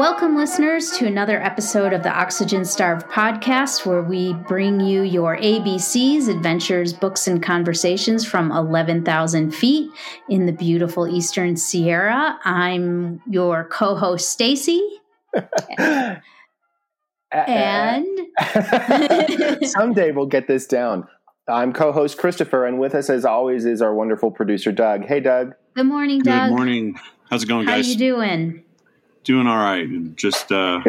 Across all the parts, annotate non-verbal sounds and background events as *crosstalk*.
Welcome, listeners, to another episode of the Oxygen Starved podcast, where we bring you your ABCs, adventures, books, and conversations from 11,000 feet in the beautiful Eastern Sierra. I'm your co host, Stacy. *laughs* and *laughs* someday we'll get this down. I'm co host Christopher, and with us, as always, is our wonderful producer, Doug. Hey, Doug. Good morning, Doug. Good morning. How's it going, guys? How guys? you doing? Doing all right. Just uh,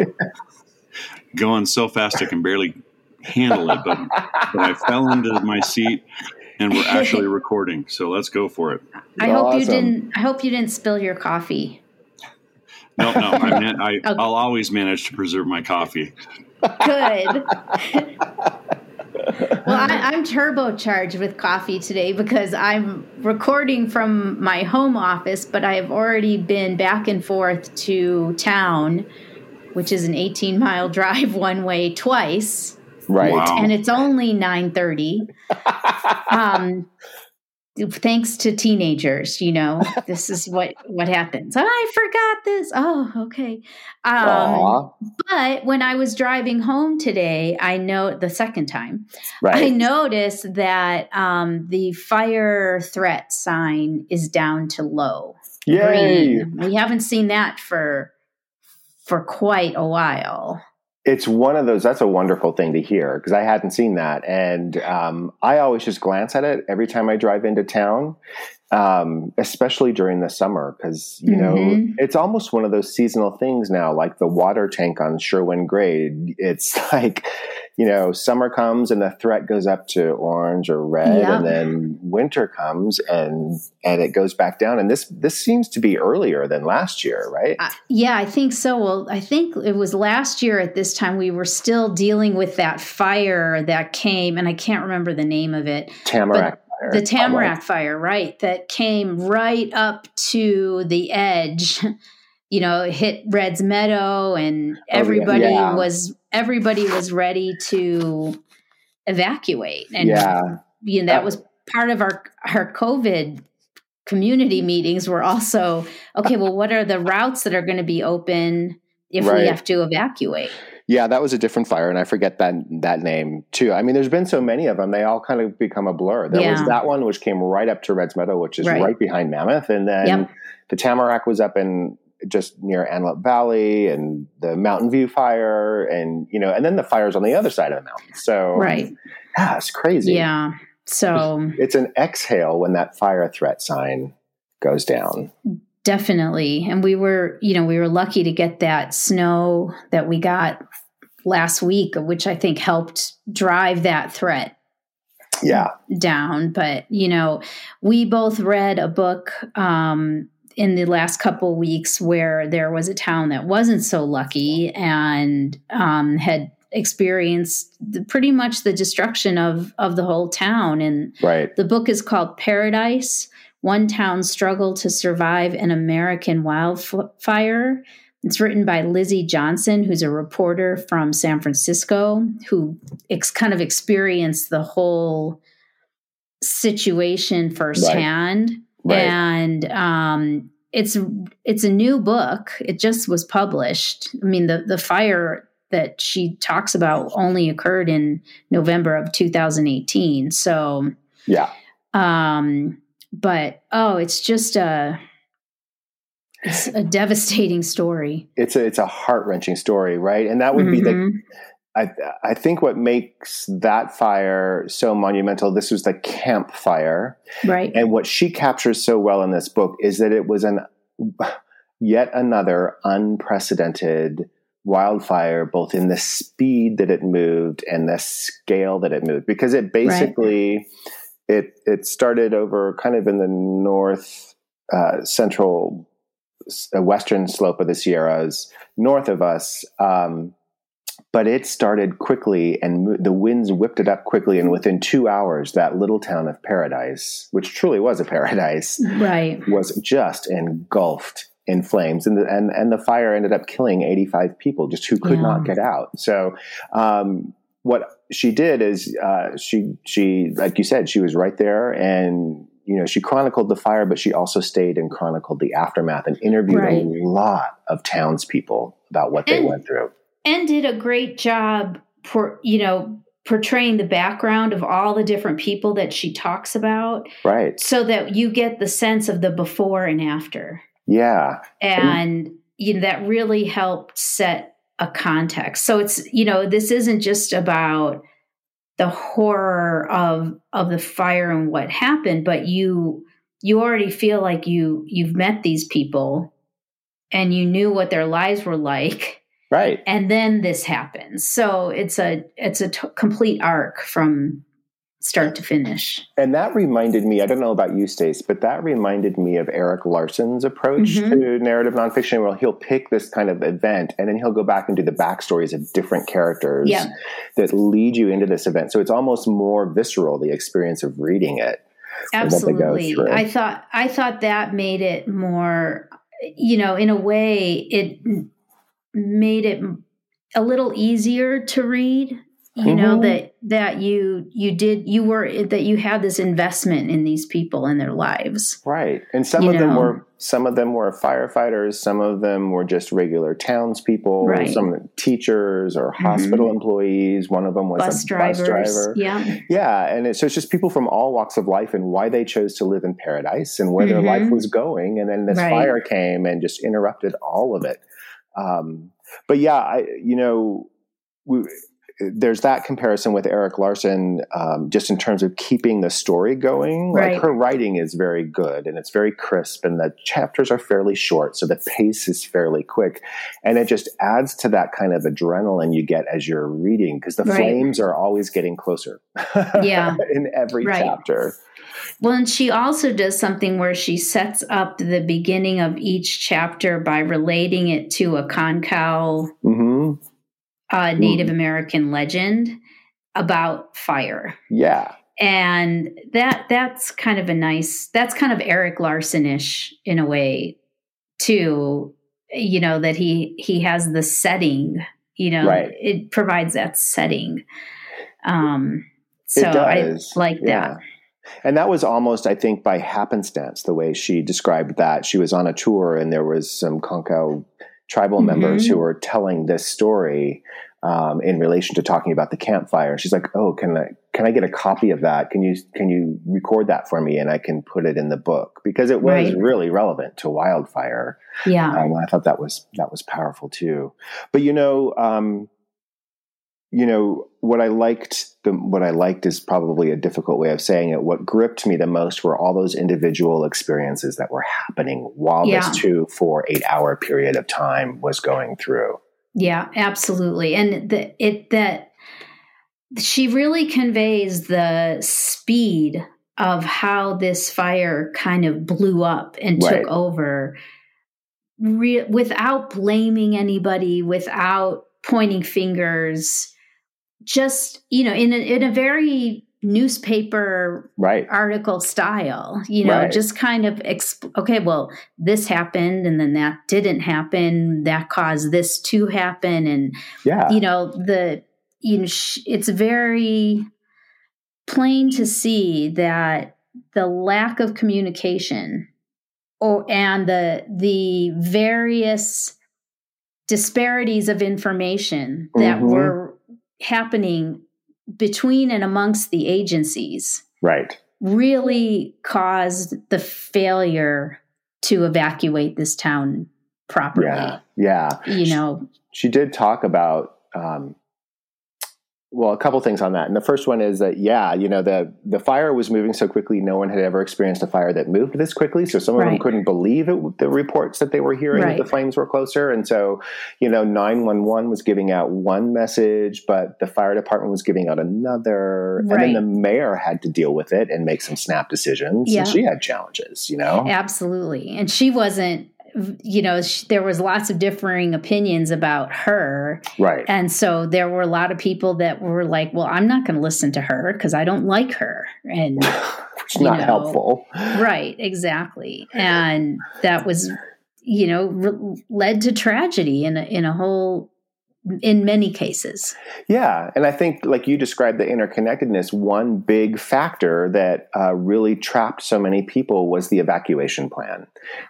*laughs* going so fast I can barely handle it, but, but I fell into my seat and we're actually *laughs* recording. So let's go for it. I hope you didn't. I hope you didn't spill your coffee. No, no, I man, I, *laughs* Okay. I'll always manage to preserve my coffee. Good. Well, I, I'm turbocharged with coffee today because I'm recording from my home office, but I have already been back and forth to town, which is an 18 mile *laughs* drive one way twice, Right. Wow. and it's only 9:30. *laughs* um, thanks to teenagers, you know, this is what what happens. I forgot this. Oh, okay. Um, but when I was driving home today, I know the second time, I noticed that um, the fire threat sign is down to low. Yay. Green. We haven't seen that for for quite a while. It's one of those, that's a wonderful thing to hear because I hadn't seen that. And um, I always just glance at it every time I drive into town, um, especially during the summer because, you know, Mhm. it's almost one of those seasonal things now, like the water tank on Sherwin Grade. It's *laughs* like, you know, summer comes and the threat goes up to orange or red, Yeah. and then winter comes and and it goes back down. And this this seems to be earlier than last year, right? Uh, yeah, I think so. Well, I think it was last year at this time we were still dealing with that fire that came, and I can't remember the name of it. Tamarack. the Tamarack fire, right? That came right up to the edge. *laughs* You know, hit Red's Meadow, and everybody Oh, yeah. was everybody was ready to evacuate, and Yeah. you know that was part of our our COVID community meetings. Were also okay. Well, what are the routes that are going to be open if we have to evacuate? Yeah, that was a different fire, and I forget that that name too. I mean, there's been so many of them; they all kind of become a blur. There was that one which came right up to Reds Meadow, which is Right. right, behind Mammoth, and then Yep. the Tamarack was up in just near Antelope Valley, and the Mountain View fire, and you know, and then the fires on the other side of the mountain. So, Right. yeah, it's crazy. Yeah. So. it's an exhale when that fire threat sign goes down. Definitely. And we were, you know, we were lucky to get that snow that we got last week, which I think helped drive that threat Yeah, down. But, you know, we both read a book um, in the last couple weeks where there was a town that wasn't so lucky and um, had experienced the, pretty much the destruction of of the whole town and right. the book is called Paradise One Town Struggle to Survive an American Wildfire. It's written by Lizzie Johnson, who's a reporter from San Francisco who ex- kind of experienced the whole situation firsthand. Right. And um, it's it's a new book. It just was published. I mean, the the fire that she talks about only occurred in November of 2018. So, Yeah. um, but oh, it's just a it's a *sighs* devastating story. It's a it's a heart wrenching story, right? And that would be the Mhm. I, I think what makes that fire so monumental, this was the campfire. right. And what she captures so well in this book is that it was an yet another unprecedented wildfire, both in the speed that it moved and the scale that it moved. Because it basically it it started over kind of in the north uh, central uh, western slope of the Sierras, north of us. Um, but it started quickly and mo- the winds whipped it up quickly and within 2 hours that little town of paradise which truly was a *laughs* paradise Right. was just engulfed in flames and the, and and the fire ended up killing 85 people just who could Yeah. not get out so um, what she did is uh, she she like you said she was right there and you know she chronicled the fire but she also stayed and chronicled the aftermath and interviewed Right. a lot of townspeople about what they And- went through and did a great job for you know portraying the background of all the different people that she talks about right. so that you get the sense of the before and after. Yeah. And you know that really helped set a context. So it's you know this isn't just about the horror of of the fire and what happened but you you already feel like you you've met these people and you knew what their lives were like right and then this happens so it's a it's a t- complete arc from start to finish And that reminded me, I don't know about you, Stace, but that reminded me of Erik Larson's approach Mhm. to narrative nonfiction, where he'll pick this kind of event and then he'll go back and do the backstories of different characters Yeah. that lead you into this event. So it's almost more visceral, the experience of reading it. and what they go absolutely i thought i thought that made it more you know in a way it made it a little easier to read you know Mhm. that that you you did you were that you had this investment in these people and their lives Right. And some of them were some of them were firefighters, some of them were just regular townspeople, Right. some teachers or hospital employees. One of them was bus a drivers bus driver. yeah Yeah, and it, so it's just people from all walks of life and why they chose to live in paradise and where their Mhm. life was going, and then this Right. fire came and just interrupted all of it. Um, but yeah, I you know, we, there's that comparison with Erik Larson, um, just in terms of keeping the story going. Right. Like her writing is very good and it's very crisp, and the chapters are fairly short, so the pace is fairly quick, and it just adds to that kind of adrenaline you get as you're reading because the Right. flames are always getting closer. Yeah. *laughs* in every Right. chapter. Well, and she also does something where she sets up the beginning of each chapter by relating it to a Konkow hmm uh, Native American legend about fire. Yeah, And that that's kind of a nice that's kind of Erik Larson-ish in a way too, you know, that he he has the setting, you know, Right. it provides that setting. Um it so I like Yeah. that. And that was almost, I think, by happenstance, the way she described that. She was on a tour and there was some Konkow tribal Mhm. members who were telling this story um, in relation to talking about the campfire. She's like, "Oh, can I can I get a copy of that? Can you can you record that for me and I can put it in the book because it was Right. really relevant to wildfire." Yeah. Um, I thought that was that was powerful too. But you know, um, you know what I liked. The, what I liked is probably a difficult way of saying it. What gripped me the most were all those individual experiences that were happening while Yeah. this two, four, eight hour period of time was going through. Yeah, absolutely. And the it that she really conveys the speed of how this fire kind of blew up and Right. took over re- without blaming anybody, without pointing fingers, just, you know, in a, in a very newspaper Right. article style, you know, Right. just kind of, exp- okay, well, this happened and then that didn't happen. That caused this to happen. And, Yeah. you know, the, you know, sh- it's very plain to see that the lack of communication or, and the, the various disparities of information that Mhm. were happening between and amongst the agencies Right. really caused the failure to evacuate this town properly. Yeah. Yeah. You know, She did talk about um, well, a couple things on that. And the first one is that yeah, you know, the the fire was moving so quickly. No one had ever experienced a fire that moved this quickly. So some of them couldn't believe it, the reports that they were hearing Right. that the flames were closer. And so, you know, nine one one was giving out one message, but the fire department was giving out another. And then the mayor had to deal with it and make some snap decisions. Yeah. And she had challenges. You know. absolutely. And she wasn't you know, sh- there was lots of differing opinions about her. Right. And so there were a lot of people that were like, well, I'm not going to listen to her because I don't like her. And *laughs* it's not know, helpful. right, exactly. And that was, you know, re- led to tragedy in a, in a whole, in many cases. Yeah, and I think, like you described, the interconnectedness. One big factor that uh, really trapped so many people was the evacuation plan,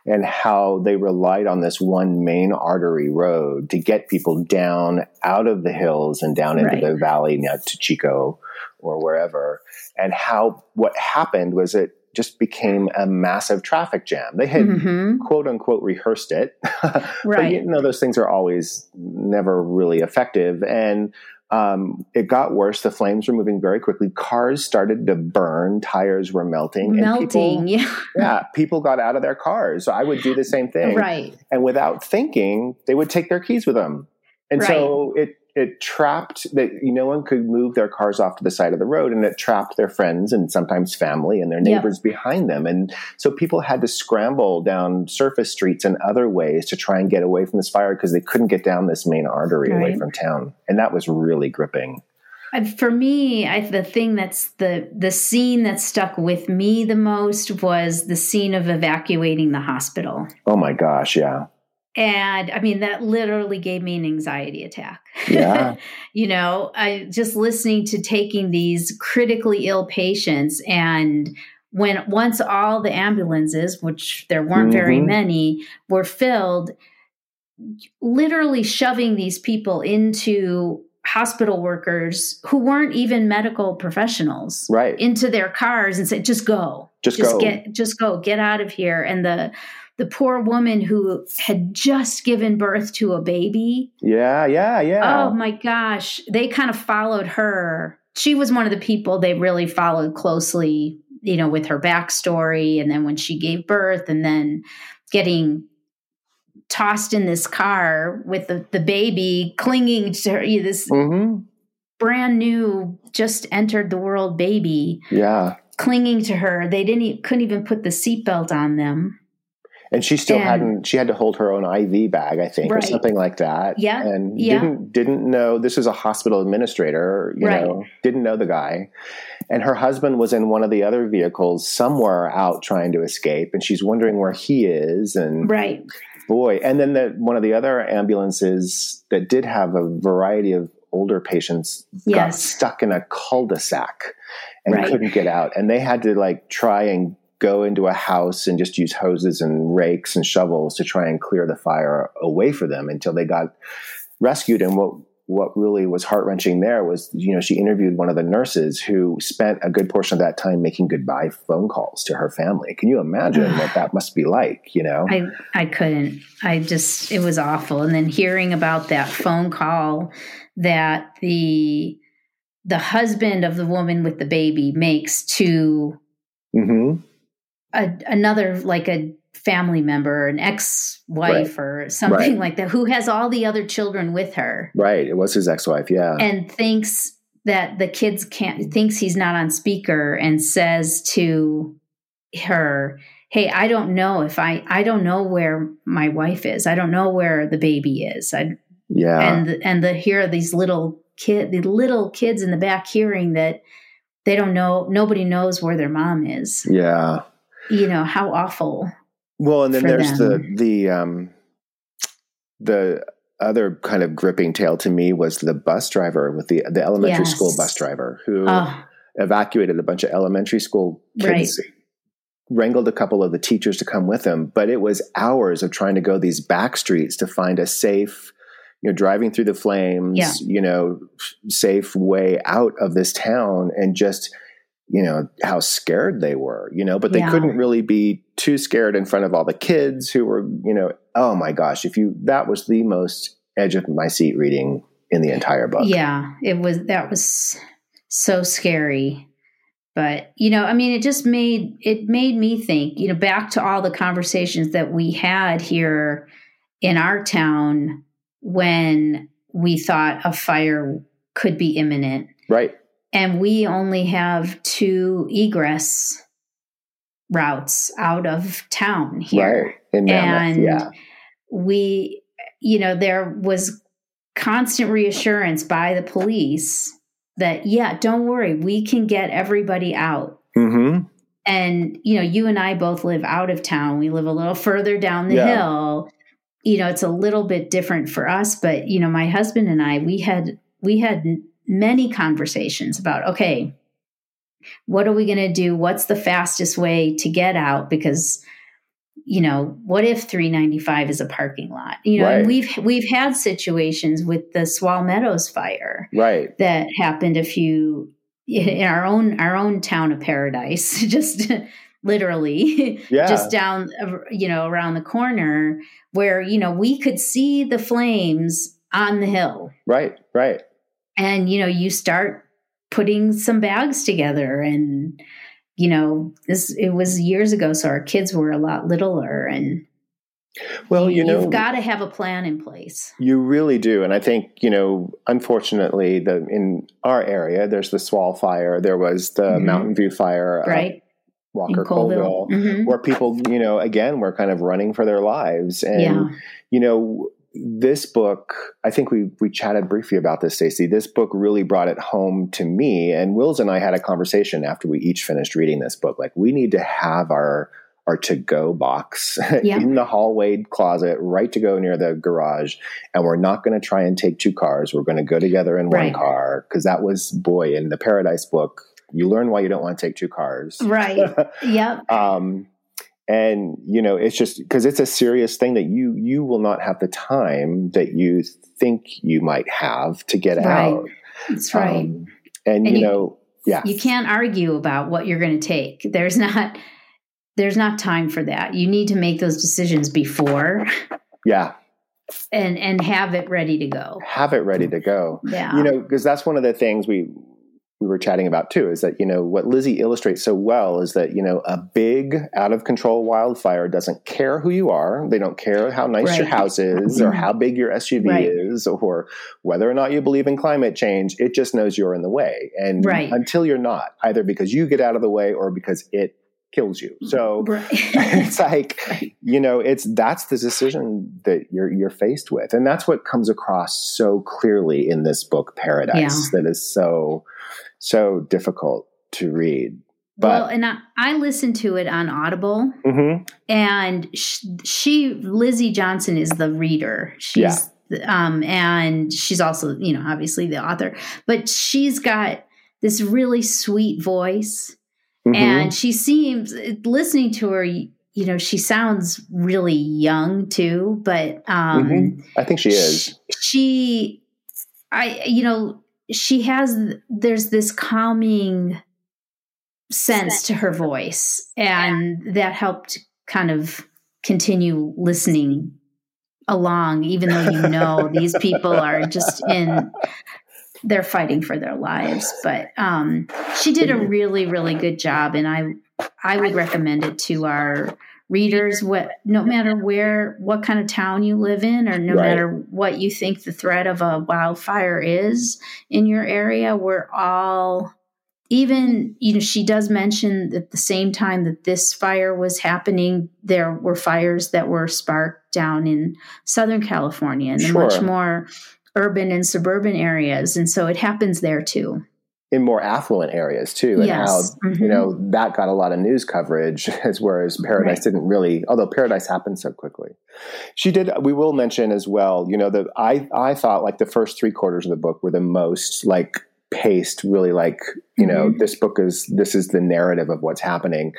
and how they relied on this one main artery road to get people down out of the hills and down into Right. the valley, now to Chico or wherever. And how what happened was it just became a massive traffic jam. They had Mhm. quote unquote rehearsed it. *laughs* but you know, those things are always never really effective. And um, it got worse. The flames were moving very quickly. Cars started to burn. Tires were melting. Melting. And people, *laughs* yeah. yeah, people got out of their cars. So I would do the same thing. Right. And without thinking, they would take their keys with them. And so it it trapped that no one could move their cars off to the side of the road and it trapped their friends and sometimes family and their Yep. neighbors behind them. And so people had to scramble down surface streets and other ways to try and get away from this fire because they couldn't get down this main artery away from town. And that was really gripping. For me, I, the thing that's the the scene that stuck with me the most was the scene of evacuating the hospital. oh my gosh yeah And I mean, that literally gave me an anxiety attack. Yeah. *laughs* you know, I just listening to taking these critically ill patients and when once all the ambulances, which there weren't very Mhm. many, were filled, literally shoving these people into hospital workers who weren't even medical professionals right into their cars and said, just go just, just go get just go get out of here and the the poor woman who had just given birth to a baby. Yeah yeah yeah. Oh my gosh. They kind of followed her. She was one of the people they really followed closely you know with her backstory and then when she gave birth and then getting tossed in this car with the, the baby clinging to her this hmm brand new just entered the world baby yeah. clinging to her. They didn't couldn't even put the seatbelt on them. And she still And- hadn't she had to hold her own iv bag i think or something like that Yeah, and yeah. didn't didn't know this is a hospital administrator you Right. know didn't know the guy and her husband was in one of the other vehicles somewhere out trying to escape and she's wondering where he is and Right. boy and then the, one of the other ambulances that did have a variety of older patients got stuck in a cul-de-sac and Right. couldn't get out and they had to like try and go into a house and just use hoses and rakes and shovels to try and clear the fire away for them until they got rescued and what what really was heart-wrenching there was you know she interviewed one of the nurses who spent a good portion of that time making goodbye phone calls to her family can you imagine what *sighs* that must be like you know I I couldn't. I just it was awful. And then hearing about that phone call that the the husband of the woman with the baby makes to hmm a, another like a family member, an ex-wife or something Right. like that, who has all the other children with her. right. It was his ex-wife. Yeah. And thinks that the kids can't thinks he's not on speaker and says to her hey i don't know if i i don't know where my wife is. I don't know where the baby is. I, yeah. and and the here are these little kid the little kids in the back hearing that they don't know nobody knows where their mom is. Yeah you know how awful Well, and then there's them. the the um the other kind of gripping tale to me was the bus driver with the the elementary Yes. school bus driver who oh evacuated a bunch of elementary school kids. Wrangled a couple of the teachers to come with him, but it was hours of trying to go these back streets to find a safe, you know, driving through the flames, Yeah. you know, safe way out of this town and just, you know, how scared they were, you know, but they Yeah. couldn't really be too scared in front of all the kids who were, you know, oh my gosh, if you, that was the most edge of my seat reading in the entire book. Yeah, it was that was so scary. But, you know, I mean it just made it made me think, you know, back to all the conversations that we had here in our town when we thought a fire could be imminent Right. And we only have two egress routes out of town here. Right. In Mammoth, and yeah. we, you know, there was constant reassurance by the police that, yeah, don't worry, we can get everybody out. Mm-hmm. And, you know, you and I both live out of town. We live a little further down the Yeah. hill. You know, it's a little bit different for us, but, you know, my husband and I, we had, we had many conversations about, okay, what are we going to do? What's the fastest way to get out? Because, you know, what if 395 is a parking lot? You know, Right. and we've we've had situations with the Swall Meadows fire Right. that happened a few in our own our own town of Paradise, *laughs* just literally Yeah. just down you know around the corner where you know we could see the flames on the hill Right. Right. And you know you start putting some bags together and you know this it was years ago so our kids were a lot littler and Well, you know, you've got to have a plan in place You really do, and I think you know. Unfortunately, the in our area, there's the Swall Fire. There was the Mhm. Mountain View Fire, uh, right Walker in Coleville Coleville, Mhm. where people, you know, again, were kind of running for their lives. And yeah you know, this book, I think we we chatted briefly about this, Stacey. This book really brought it home to me. And Wills and I had a conversation after we each finished reading this book. Like, we need to have our our to go box *laughs* Yeah. in the hallway closet, right to go near the garage. And we're not going to try and take two cars. We're going to go together in Right. one car. Because that was, boy, in the Paradise book, you learn why you don't want to take two cars. right *laughs* yep um, and you know it's just because it's a serious thing that you you will not have the time that you think you might have to get Right. out. That's right. Um, and, And you you- know yeah. you can't argue about what you're going to take. There's not there's not time for that. You need to make those decisions before yeah. and and have it ready to go. Have it ready to go. Yeah. You know because that's one of the things we we were chatting about too is that you know what Lizzie illustrates so well is that you know a big out of control wildfire doesn't care who you are. They don't care how nice your house is or how big your SUV Right. is or whether or not you believe in climate change. It just knows you're in the way. And Right. until you're not either because you get out of the way or because it kills you. So Right. *laughs* it's like you know it's that's the decision that you're you're faced with. And that's what comes across so clearly in this book paradise that is so so difficult to read well but and I, I listened to it on audible Mhm. and sh- she lizzie johnson is the reader she's um and she's also you know obviously the author but she's got this really sweet voice Mhm. and she seems listening to her you know she sounds really young too but um Mhm. i think she is she i you know she has there's this calming sense to her voice and that helped kind of continue listening along even though you know *laughs* these people are just in they're fighting for their lives. But um she did a really really good job and i i would recommend it to our readers what no matter where what kind of town you live in or no Right. matter what you think the threat of a wildfire is in your area we're all even you know she does mention at the same time that this fire was happening there were fires that were sparked down in southern california and the much more urban and suburban areas and so it happens there too in more affluent areas too and Yes. how you Mhm. know that got a lot of news coverage *laughs* as whereas paradise Right. didn't really although paradise happened so quickly she did we will mention as well you know the i i thought like the first three quarters of the book were the most like paced really like you know Mhm. this book is this is the narrative of what's happening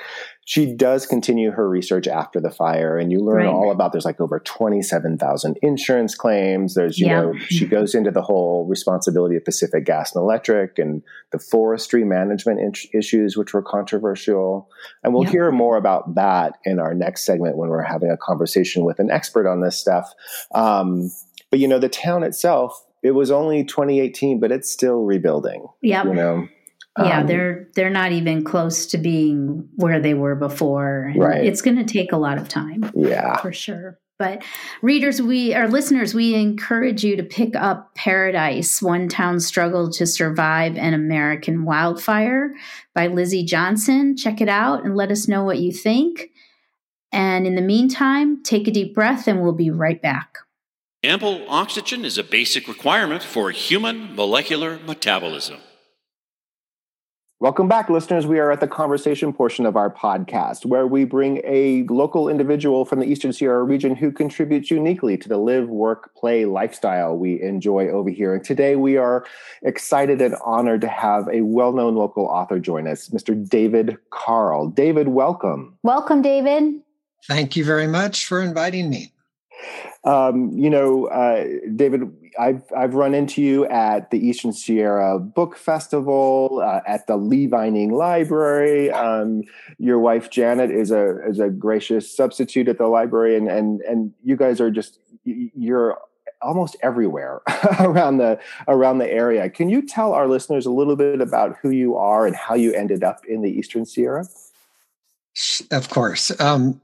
she does continue her research after the fire and you learn Right. all about there's like over 27,000 insurance claims there's you Yeah. know she goes into the whole responsibility of Pacific Gas and Electric and the forestry management in- issues which were controversial and we'll Yeah. hear more about that in our next segment when we're having a conversation with an expert on this stuff um, but you know the town itself it was only 2018 but it's still rebuilding yep you know yeah Um, they're they're not even close to being where they were before Right. it's going to take a lot of time yeah for sure But readers, we our listeners, we encourage you to pick up Paradise: One Town Struggle to Survive an American Wildfire by Lizzie Johnson. Check it out and let us know what you think. And in the meantime, take a deep breath and we'll be right back. Ample oxygen is a basic requirement for human molecular metabolism. Welcome back, listeners. We are at the conversation portion of our podcast where we bring a local individual from the Eastern Sierra region who contributes uniquely to the live, work, play lifestyle we enjoy over here. And today we are excited and honored to have a well known local author join us, Mr. David Carle. David, welcome. Welcome, David. Thank you very much for inviting me. Um, you know, uh, David, I've I've run into you at the Eastern Sierra Book Festival, uh, at the Lee Vining Library. Um, your wife Janet is a is a gracious substitute at the library, and and and you guys are just you're almost everywhere *laughs* around the around the area. Can you tell our listeners a little bit about who you are and how you ended up in the Eastern Sierra? Of course. Um,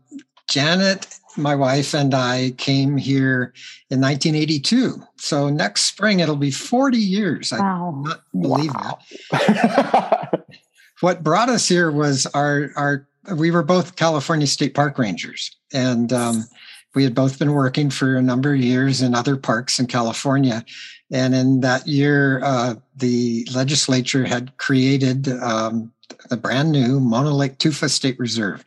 Janet, my wife, and I came here in 1982. So next spring it'll be 40 years. Wow. I not believe wow. that. *laughs* what brought us here was our our we were both California State Park Rangers, and um, we had both been working for a number of years in other parks in California. And in that year, uh, the legislature had created um, the brand new Mono Lake Tufa State Reserve,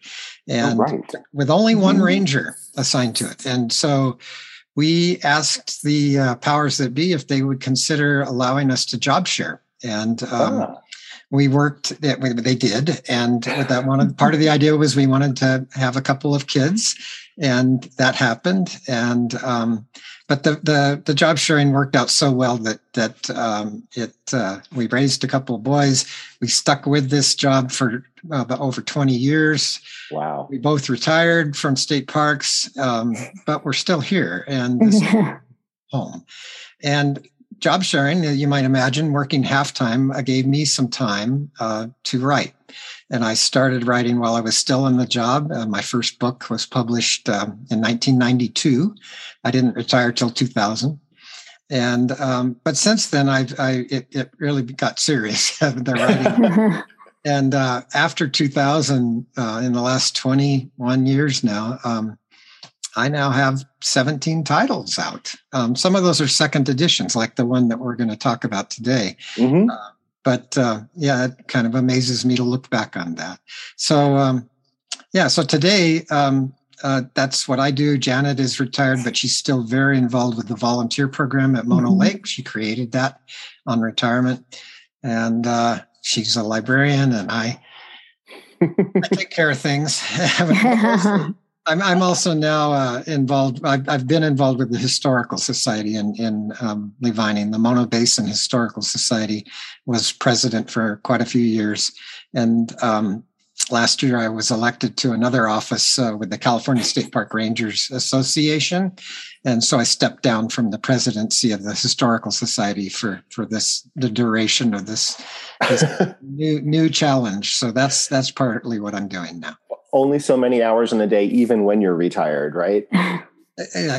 oh, and oh, right. with only one mm-hmm. ranger assigned to it. And so we asked the uh, powers that be if they would consider allowing us to job share. And um, ah. We worked, they did. And that one of, part of the idea was we wanted to have a couple of kids and that happened. And um, but the, the the job sharing worked out so well that that um, it uh, we raised a couple of boys. We stuck with this job for uh, over twenty years. Wow! We both retired from state parks, um, but we're still here and this *laughs* home. And job sharing, you might imagine, working half time uh, gave me some time uh, to write and I started writing while I was still in the job. Uh, my first book was published um, in 1992. I didn't retire till 2000. And um, but since then, I've I it, it really got serious *laughs* the *laughs* writing. and uh, after 2000, uh, in the last 21 years now, um, I now have 17 titles out. Um, some of those are second editions, like the one that we're going to talk about today. Mm-hmm. Uh, but uh, yeah, it kind of amazes me to look back on that. So um, yeah, so today um, uh, that's what I do. Janet is retired, but she's still very involved with the volunteer program at Mono mm-hmm. Lake. She created that on retirement, and uh, she's a librarian, and I, I take care of things. *laughs* I'm, I'm also now uh, involved. I've, I've, been involved with the Historical Society in in um, Lee Vining. The Mono Basin Historical Society was president for quite a few years, and um, last year I was elected to another office uh, with the California State Park Rangers Association, and so I stepped down from the presidency of the Historical Society for for this the duration of this, this *laughs* new new challenge. So that's that's partly what I'm doing now only so many hours in the day, even when you're retired, right? *laughs*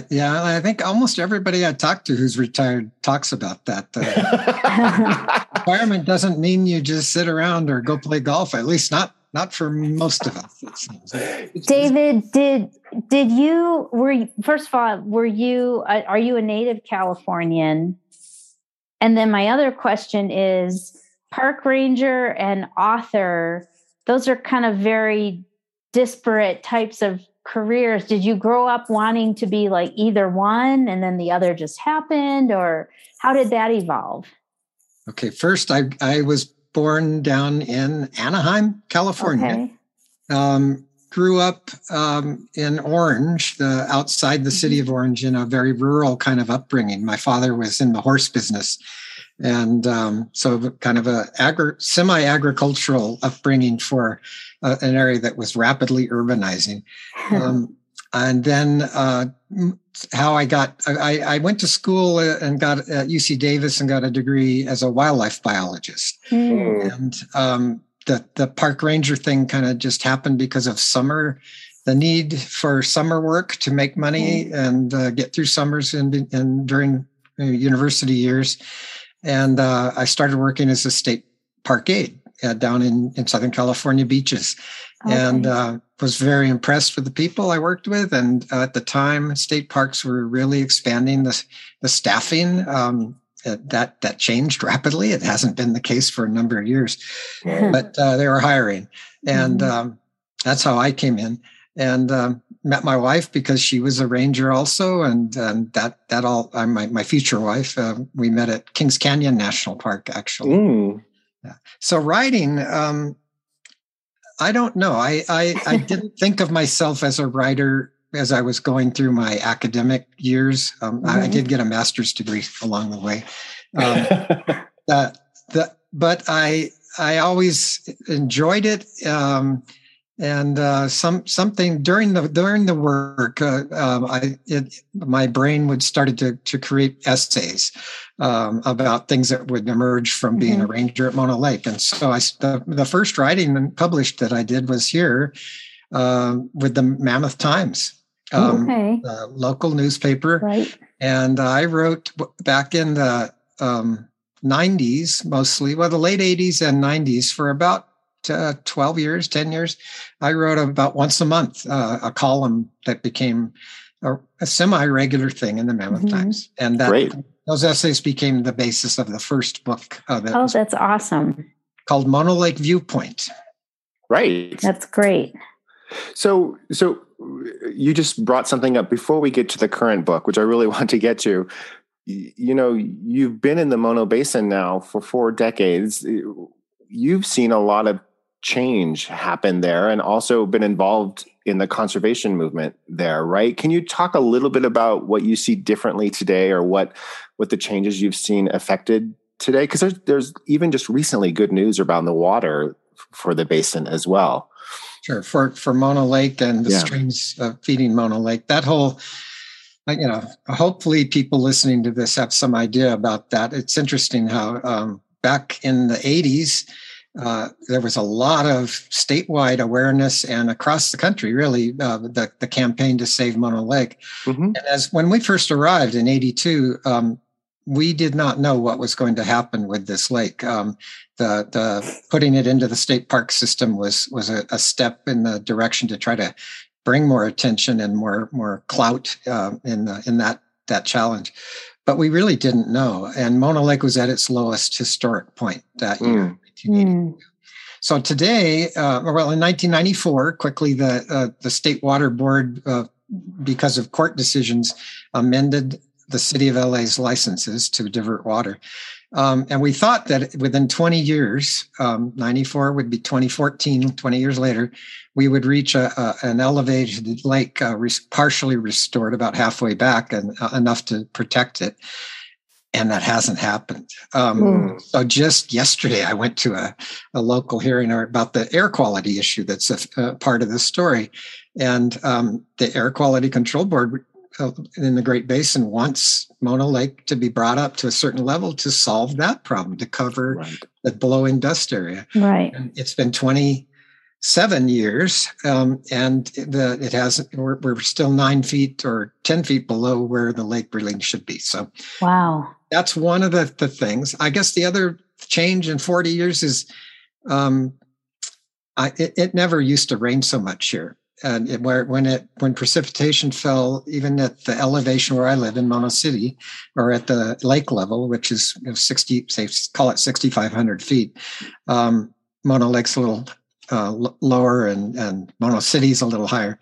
Yeah, I think almost everybody I talk to who's retired talks about that. Uh, *laughs* retirement doesn't mean you just sit around or go play golf. At least not not for most of us. David, did did you were you, first of all were you uh, are you a native Californian? And then my other question is park ranger and author. Those are kind of very disparate types of careers. Did you grow up wanting to be like either one and then the other just happened or how did that evolve? Okay first i i was born down in anaheim california. Okay. um, grew up um, in orange the outside the city mm-hmm. of orange in a very rural kind of upbringing. My father was in the horse business and um, so kind of a agri- semi-agricultural upbringing for uh, an area that was rapidly urbanizing. Um, and then uh, how I got, I, I, went to school uh, and got at UC Davis and got a degree as a wildlife biologist. Mm. And um, the the park ranger thing kind of just happened because of summer the need for summer work to make money mm-hmm. and uh, get through summers and, and during uh, university years. And uh, I started working as a state park aide uh, down in, in Southern California beaches. Okay. And uh, was very impressed with the people I worked with. And uh, at the time, state parks were really expanding the, the staffing. Um, that that changed rapidly. It hasn't been the case for a number of years, but they were hiring, and mm-hmm. um, that's how I came in and um, met my wife because she was a ranger also, and, and that that all uh, my my future wife. Uh, we met at Kings Canyon National Park actually. Mm. Yeah. So writing, um, I don't know. I, I I *laughs* didn't think of myself as a writer as I was going through my academic years. Um, mm-hmm. I, I, did get a master's degree along the way. Um, the, *laughs* the, but I I always enjoyed it. Um, and uh, some something during the during the work, uh, um, I it, my brain would started to to create essays um, about things that would emerge from being mm-hmm. a ranger at Mono Lake, and so I the, the first writing published that I did was here uh, with the Mammoth Times, um, okay. local newspaper, right? And I wrote back in the 90s, um, mostly, well, the late 80s and 90s, for about uh, 12 years, 10 years, I wrote about once a month uh, a column that became a, a semi regular thing in the Mammoth mm-hmm. Times. And that, Great. those essays became the basis of the first book. Uh, that oh, that's awesome. Called Mono Lake Viewpoint. Right. That's great. So, so you just brought something up before we get to the current book, which I really *laughs* want to get to. You know, you've been in the Mono Basin now for four decades. You've seen a lot of change happen there and also been involved in the conservation movement there right? Can you talk a little bit about what you see differently today or what what the changes you've seen affected today? Because there's there's even just recently good news around the water for the basin as well. Sure for for mono lake and the yeah. streams uh, feeding mono lake. That whole you know hopefully people listening to this have some idea about that. It's interesting how um, back in the 80s uh, there was a lot of statewide awareness and across the country, really, uh, the, the campaign to save Mono Lake. Mm-hmm. And as when we first arrived in 82, um, we did not know what was going to happen with this lake. Um, the, the putting it into the state park system was was a, a, step in the direction to try to bring more attention and more more clout uh, in the, in that that challenge. But we really didn't know, and Mono Lake was at its lowest historic point that mm. year. 1982. Mm. So today, uh, well, in 1994, quickly the uh, the state water board, uh, because of court decisions, amended the city of LA's licenses to divert water. Um, and we thought that within 20 years, um, 94 would be 2014, 20 years later, we would reach a, a, an elevated lake, uh, partially restored about halfway back and uh, enough to protect it and that hasn't happened. Um, mm. So just yesterday, I went to a, a local hearing about the air quality issue that's a, a part of this story, and um, the Air Quality Control Board uh, in the Great Basin wants Mono Lake to be brought up to a certain level to solve that problem, to cover right. the blowing dust area. Right. And it's been twenty seven years, um, and the, it has we're, we're, still nine feet or ten feet below where the lake really should be. So, wow, that's one of the, the things. I guess the other change in forty years is, um, I, it, it never used to rain so much here. And it, where when it when precipitation fell, even at the elevation where I live in Mono City, or at the lake level, which is you know, sixty, say call it sixty five hundred feet, um, Mono Lake's a little uh, l- lower and, and Mono City's a little higher.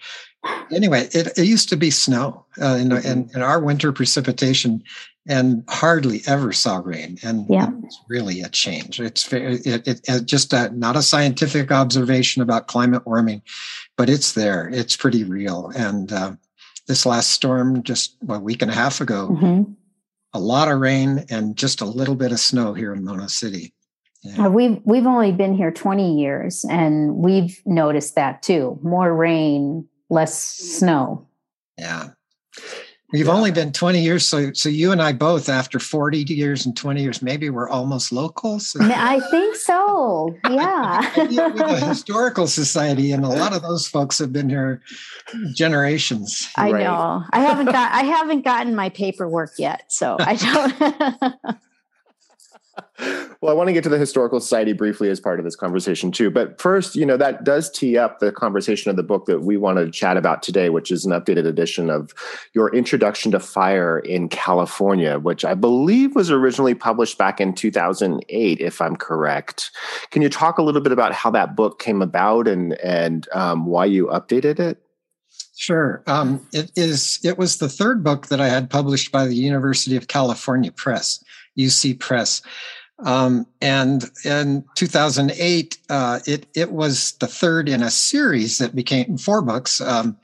Anyway, it, it used to be snow uh, in, mm-hmm. in, in, our winter precipitation and hardly ever saw rain. And yeah. it's really a change. It's it, it, it just a, not a scientific observation about climate warming, but it's there. It's pretty real. And uh, this last storm, just a week and a half ago, mm-hmm. a lot of rain and just a little bit of snow here in Mono City. Yeah. Uh, we've we've only been here 20 years and we've noticed that too. More rain, less snow. Yeah. We've yeah. only been 20 years. So, so you and I both, after 40 years and 20 years, maybe we're almost locals. I think so. Yeah. with the *laughs* historical society, and a lot of those folks have been here generations. I right. know. I haven't got. I haven't gotten my paperwork yet, so I don't. *laughs* *laughs* well, I want to get to the Historical Society briefly as part of this conversation too. But first, you know, that does tee up the conversation of the book that we want to chat about today, which is an updated edition of your Introduction to Fire in California, which I believe was originally published back in 2008, if I'm correct. Can you talk a little bit about how that book came about and and um, why you updated it? Sure. Um, it is. It was the third book that I had published by the University of California Press. UC Press. Um, and in 2008, uh, it it was the third in a series that became four books. Um,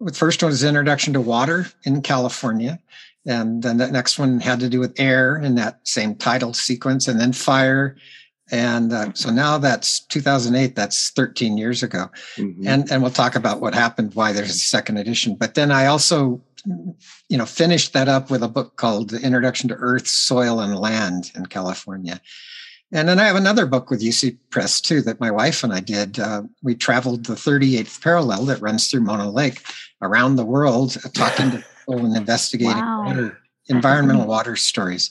the first one was Introduction to Water in California, and then the next one had to do with air in that same title sequence, and then fire. And uh, so now that's 2008. That's 13 years ago, mm-hmm. and and we'll talk about what happened, why there's a second edition. But then I also you know, finished that up with a book called Introduction to Earth, Soil, and Land in California. And then I have another book with UC Press too that my wife and I did. Uh, we traveled the 38th parallel that runs through Mono Lake around the world, uh, talking to people and investigating wow. water, environmental water stories,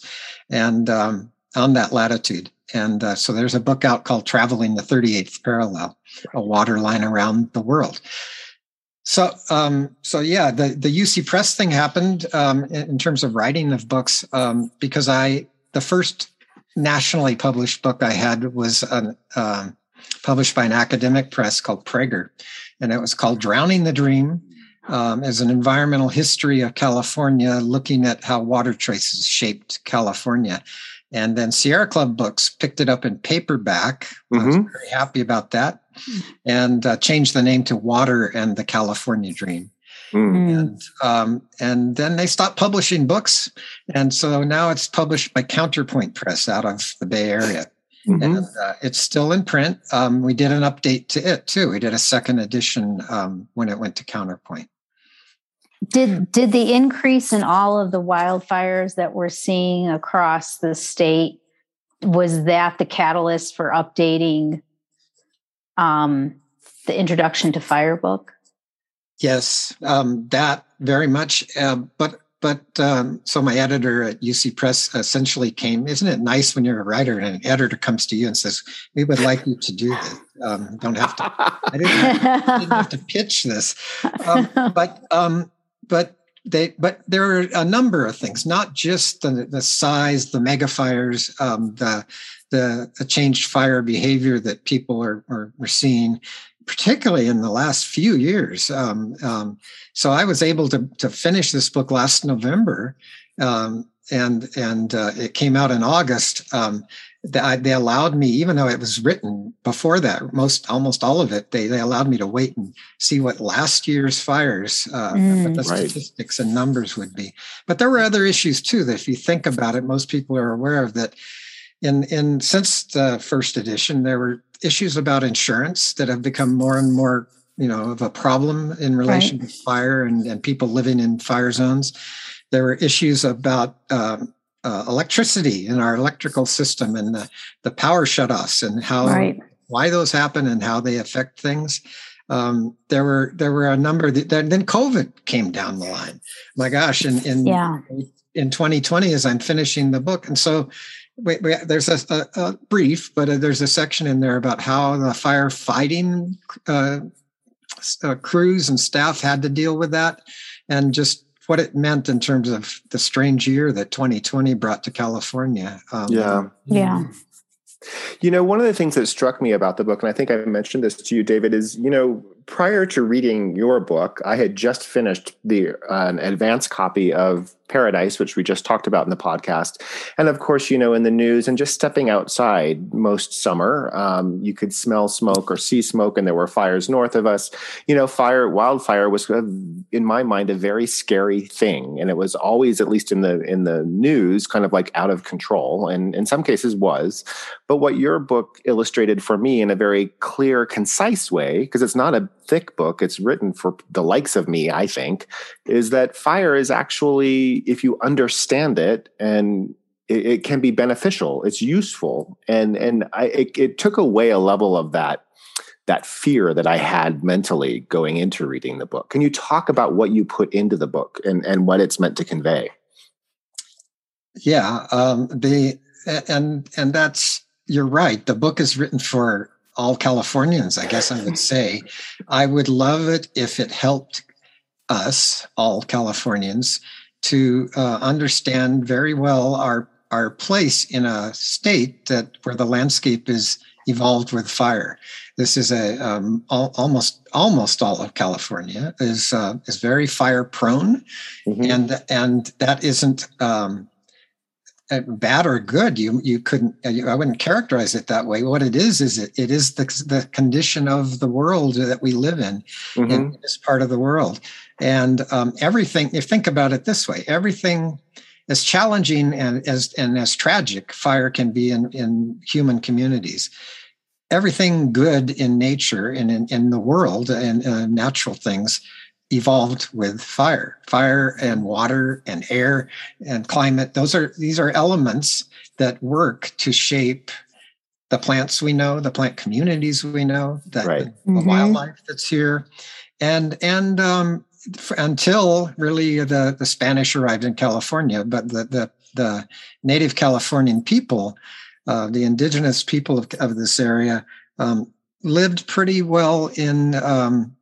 and um, on that latitude. And uh, so there's a book out called Traveling the 38th Parallel, a water line around the world. So, um, so yeah, the the UC Press thing happened um, in, in, terms of writing of books um, because I the first nationally published book I had was an, um, published by an academic press called Praeger, and it was called "Drowning the Dream." Um, as an environmental history of California, looking at how water choices shaped California. And then Sierra Club Books picked it up in paperback. Mm-hmm. I was mm-hmm. very happy about that and uh, changed the name to Water and the California Dream. Mm. And, um, and then they stopped publishing books. And so now it's published by Counterpoint Press out of the Bay Area. Mm-hmm. And uh, it's still in print. Um, we did an update to it too. We did a second edition um, when it went to Counterpoint. Did did the increase in all of the wildfires that we're seeing across the state was that the catalyst for updating um, the introduction to fire book? Yes, um, that very much. Uh, but but um, so my editor at UC Press essentially came. Isn't it nice when you're a writer and an editor comes to you and says, "We would like you to do this." Um, don't have to. I didn't, have, I didn't have to *laughs* pitch this, um, but um, but they but there are a number of things, not just the the size, the mega fires, um, the the, the changed fire behavior that people are, are, are seeing, particularly in the last few years. Um, um, so I was able to, to finish this book last November, um, and and uh, it came out in August. They, they, allowed me, even though it was written before that, most almost all of it, they they allowed me to wait and see what last year's fires, uh, mm, the right. statistics and numbers would be. But there were other issues too that, if you think about it, most people are aware of that in in since the first edition, there were issues about insurance that have become more and more, you know, of a problem in relation right. to fire and, and people living in fire zones. There were issues about um, uh, electricity in our electrical system and the, the power shutoffs and how right. why those happen and how they affect things. Um, there were there were a number that then COVID came down the line. My gosh, in in yeah. in 2020 as I'm finishing the book, and so we, we, there's a, a, a, brief, but uh, there's a section in there about how the firefighting uh, uh, crews and staff had to deal with that, and just what it meant in terms of the strange year that 2020 brought to California. Um, yeah, yeah. You know, one of the things that struck me about the book, and I think I mentioned this to you, David, is you know prior to reading your book, I had just finished the uh, an advanced copy of Paradise, which we just talked about in the podcast, and of course, you know, in the news and just stepping outside most summer, um, you could smell smoke or see smoke, and there were fires north of us. You know, fire, wildfire was, a, in my mind, a very scary thing, and it was always, at least in the in the news, kind of like out of control, and in some cases was. But what your book illustrated for me in a very clear, concise way, because it's not a thick book. It's written for the likes of me, I think, is that fire is actually, if you understand it and it, it can be beneficial, it's useful. And, and I, it, it took away a level of that that fear that I had mentally going into reading the book. Can you talk about what you put into the book and, and what it's meant to convey? Yeah, um, the and and that's you're right. The book is written for all Californians, I guess I would *laughs* say. I would love it if it helped us, all Californians, to uh, understand very well our our place in a state that where the landscape is evolved with fire. This is a um, all, almost almost all of California is uh, is very fire prone, mm-hmm. and and that isn't um, bad or good you you couldn't uh, i wouldn't characterize it that way what it is is it, it is the, the condition of the world that we live in mm-hmm. in this part of the world and um, everything you think about it this way everything as challenging and as and as tragic fire can be in in human communities everything good in nature and in, in the world and uh, natural things evolved with fire fire and water and air and climate those are these are elements that work to shape the plants we know the plant communities we know that right. the, mm-hmm. wildlife that's here and and um, until really the the spanish arrived in california but the the, the native californian people uh, the indigenous people of, of this area um, lived pretty well in um,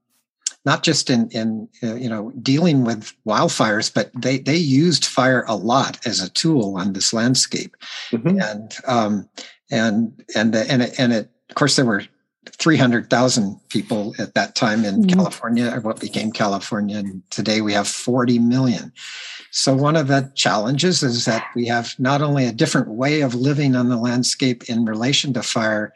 not just in in uh, you know dealing with wildfires, but they they used fire a lot as a tool on this landscape, mm-hmm. and um, and and and it, and it, of course there were. 300,000 people at that time in mm-hmm. California, or what became California. And today we have 40 million. So, one of the challenges is that we have not only a different way of living on the landscape in relation to fire,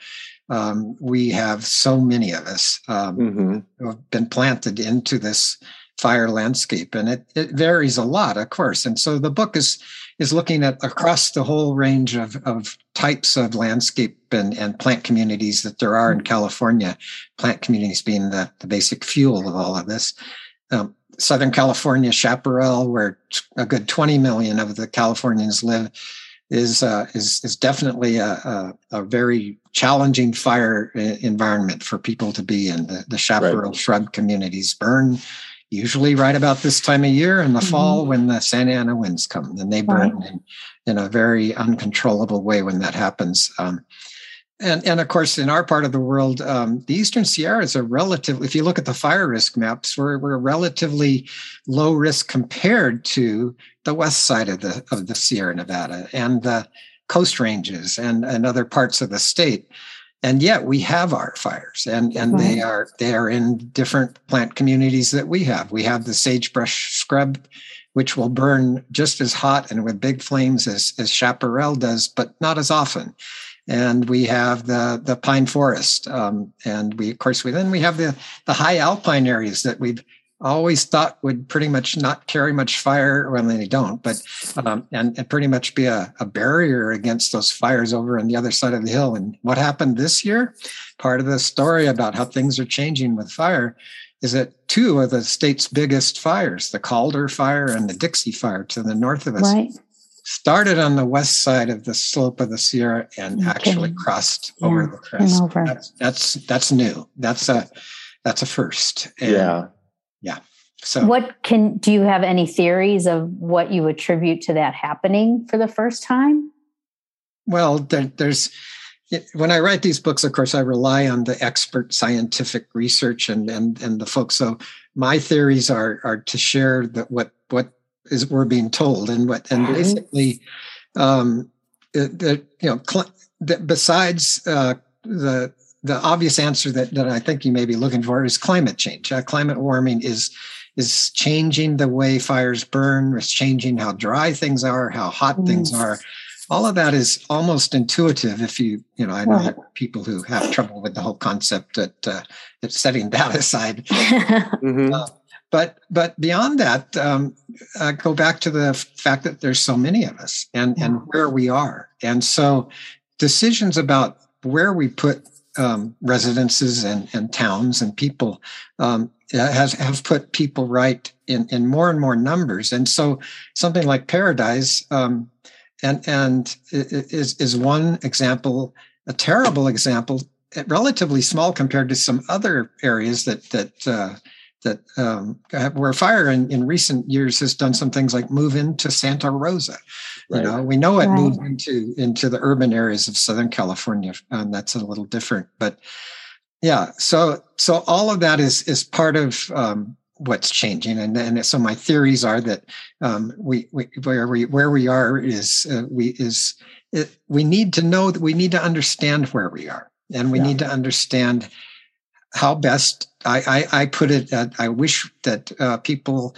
um, we have so many of us um, mm-hmm. who have been planted into this fire landscape, and it, it varies a lot, of course. And so the book is is looking at across the whole range of, of types of landscape and, and plant communities that there are in California. Plant communities being the, the basic fuel of all of this. Um, Southern California, Chaparral, where a good 20 million of the Californians live, is uh, is is definitely a, a, a, very challenging fire uh, environment for people to be in. The, the chaparral right. shrub communities burn usually right about this time of year in the mm-hmm. fall when the Santa Ana winds come, and they burn right. in, in a very uncontrollable way when that happens. Um, and and of course, in our part of the world, um, the Eastern Sierras are relatively. If you look at the fire risk maps, we're we're relatively low risk compared to the west side of the of the Sierra Nevada and the coast ranges and and other parts of the state. And yet we have our fires, and and right. they are they are in different plant communities that we have. We have the sagebrush scrub which will burn just as hot and with big flames as, as chaparral does, but not as often and we have the the pine forest, um, and we of course we then we have the the high alpine areas that we've always thought would pretty much not carry much fire. Well, they don't, but um, and, and pretty much be a, a barrier against those fires over on the other side of the hill. And what happened this year? Part of the story about how things are changing with fire is that two of the state's biggest fires, the Caldor fire and the Dixie fire to the north of us, right started on the west side of the slope of the Sierra and okay. actually crossed yeah. over the crest. Over. That's, that's that's new. That's a that's a first. And yeah. Yeah. So what can do you have any theories of what you attribute to that happening for the first time? Well, there, there's when I write these books, of course, I rely on the expert scientific research and and and the folks. So my theories are are to share that what what is we're being told and what and mm-hmm. basically um the, you know cl- the, besides uh the the obvious answer that, that I think you may be looking for is climate change. Uh, climate warming is is changing the way fires burn. It's changing how dry things are, how hot mm. things are. All of that is almost intuitive. If you you know, I know people who have trouble with the whole concept that uh, setting that *laughs* aside. *laughs* mm-hmm. uh, but but beyond that, um, uh, go back to the fact that there's so many of us and and where we are, and so decisions about where we put um, residences and, and towns and people um, has have put people right in, in more and more numbers. And so something like Paradise um, and and is is one example, a terrible example, relatively small compared to some other areas that that uh, that um, where fire in, in recent years has done some things like move into Santa Rosa. Right. You know, we know it right. moved into into the urban areas of Southern California, and that's a little different. But yeah, so so all of that is is part of um, what's changing, and and so my theories are that um, we, we where we where we are is uh, we is it, we need to know that we need to understand where we are, and we yeah. need to understand how best I, I, I put it. I wish that uh, people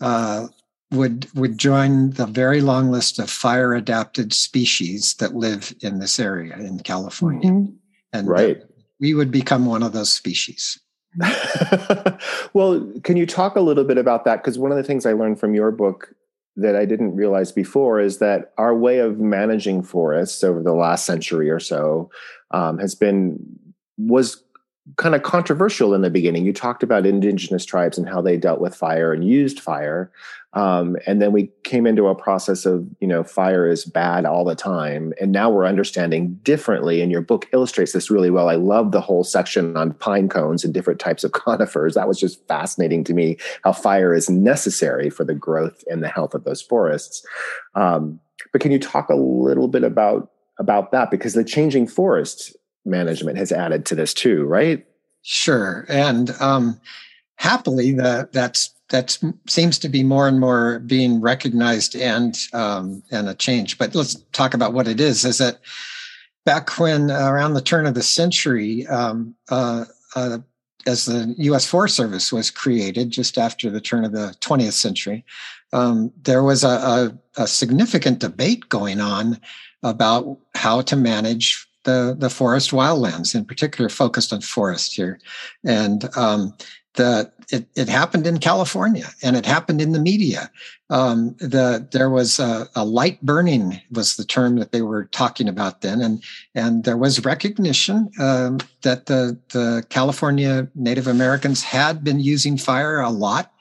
uh, would would join the very long list of fire adapted species that live in this area in California, mm-hmm. and right, we would become one of those species. *laughs* well, can you talk a little bit about that? Because one of the things I learned from your book that I didn't realize before is that our way of managing forests over the last century or so um, has been was kind of controversial in the beginning. You talked about indigenous tribes and how they dealt with fire and used fire. Um, and then we came into a process of, you know, fire is bad all the time. And now we're understanding differently. And your book illustrates this really well. I love the whole section on pine cones and different types of *laughs* conifers. That was just fascinating to me how fire is necessary for the growth and the health of those forests. Um, but can you talk a little bit about about that? Because the changing forest management has added to this too, right? Sure. And um, happily, the, that's that seems to be more and more being recognized and um, and a change. But let's talk about what it is. Is that back when uh, around the turn of the century, um, uh, uh, as the U.S. Forest Service was created just after the turn of the 20th century, um, there was a, a, a significant debate going on about how to manage the the forest wildlands, in particular, focused on forest here, and um, the it, it happened in California and it happened in the media. Um, the there was a, a, light burning was the term that they were talking about then, and and there was recognition um, that the the California Native Americans had been using fire a lot.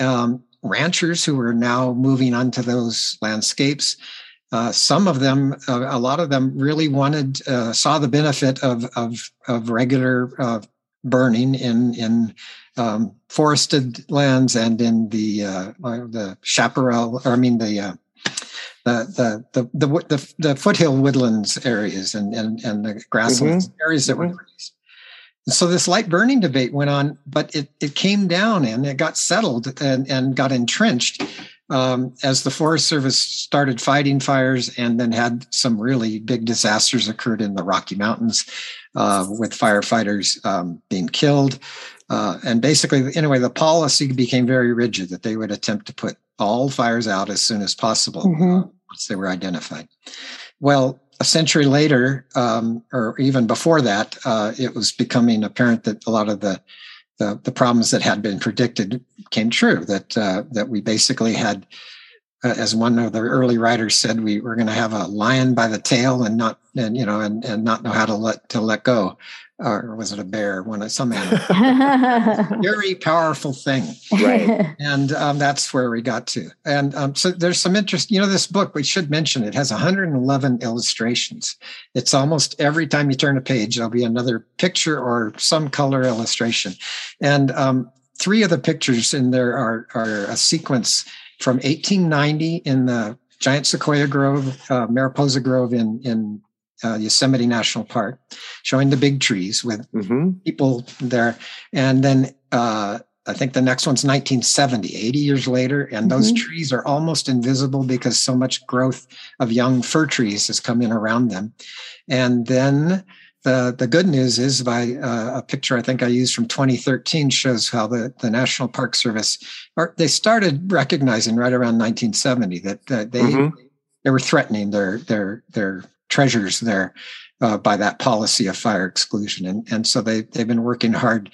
Um, ranchers who were now moving onto those landscapes uh, some of them, uh, a lot of them, really wanted uh, saw the benefit of of, of regular uh, burning in in um, forested lands and in the uh, the chaparral, or I mean the the, the, the, the, the, foothill woodlands areas and, and, and the grasslands mm-hmm. areas that were mm-hmm. grazed. So this light burning debate went on, but it, it came down and it got settled and, and got entrenched um, as the Forest Service started fighting fires and then had some really big disasters occurred in the Rocky Mountains uh, with firefighters um, being killed. Uh, and basically, anyway, the policy became very rigid that they would attempt to put all fires out as soon as possible mm-hmm. once they were identified. Well, a century later, um, or even before that, uh, it was becoming apparent that a lot of the the, the problems that had been predicted came true. That uh, that we basically had, uh, as one of the early writers said, we were going to have a lion by the tail and not and you know and, and not know how to let to let go or was it a bear? One of some animal. *laughs* Very powerful thing, right? And um, that's where we got to. And um, so there's some interest. You know, this book we should mention it has 111 illustrations. It's almost every time you turn a page, there'll be another picture or some color illustration. And um, three of the pictures in there are are a sequence from 1890 in the giant sequoia grove, uh, Mariposa Grove in in uh, Yosemite National Park, showing the big trees with mm-hmm. people there. And then uh, I think the next one's 1970, 80 years later, and mm-hmm. those trees are almost invisible because so much growth of young fir trees has come in around them. And then the, the good news is by uh, a picture I think I used from 2013 shows how the, the National Park Service, or they started recognizing right around 1970 that, that they, mm-hmm. they were threatening their, their, their treasures there uh, by that policy of fire exclusion. And, and so they, they've been working hard,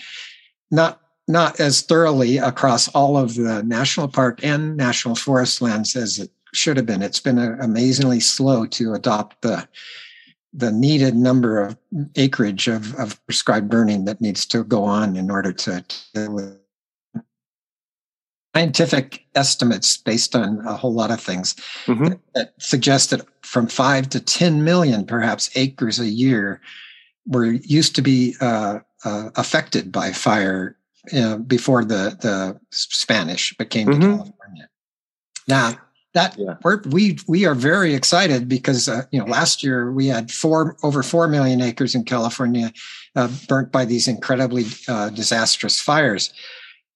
not, not as thoroughly across all of the national park and national forest lands as it should have been. It's been amazingly slow to adopt the, the needed number of acreage of, of prescribed burning that needs to go on in order to deal with scientific estimates based on a whole lot of things mm-hmm. that, that suggest that from five to 10 million, perhaps, acres a year were used to be uh, uh, affected by fire uh, before the, the Spanish became mm-hmm. California. Now, that yeah. we're, we we are very excited because uh, you know last year we had four over four million acres in California uh, burnt by these incredibly uh, disastrous fires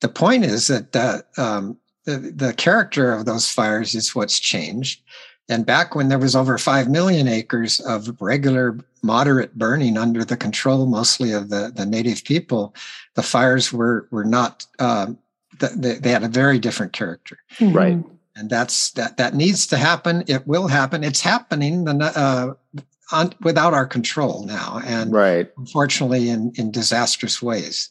the point is that the, um, the, the character of those fires is what's changed. And back when there was over 5 million acres of regular moderate burning under the control mostly of the, the native people, the fires were, were not, um, they, they had a very different character. Mm-hmm. Right. And that's, that, that needs to happen. It will happen. It's happening uh, on, without our control now. And right. unfortunately in, in disastrous ways.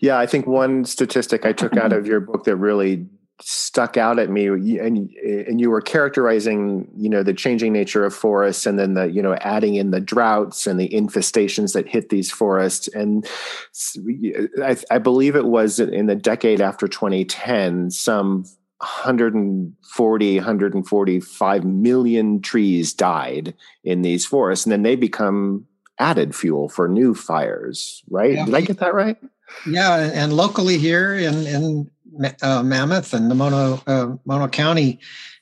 Yeah, I think one statistic I took out of your book that really stuck out at me and and you were characterizing you know the changing nature of forests and then the you know adding in the droughts and the infestations that hit these forests and I, I believe it was in the decade after 2010 some 140 145 million trees died in these forests and then they become added fuel for new fires right yeah. did i get that right yeah, and locally here in in uh, Mammoth and the Mono uh, Mono County,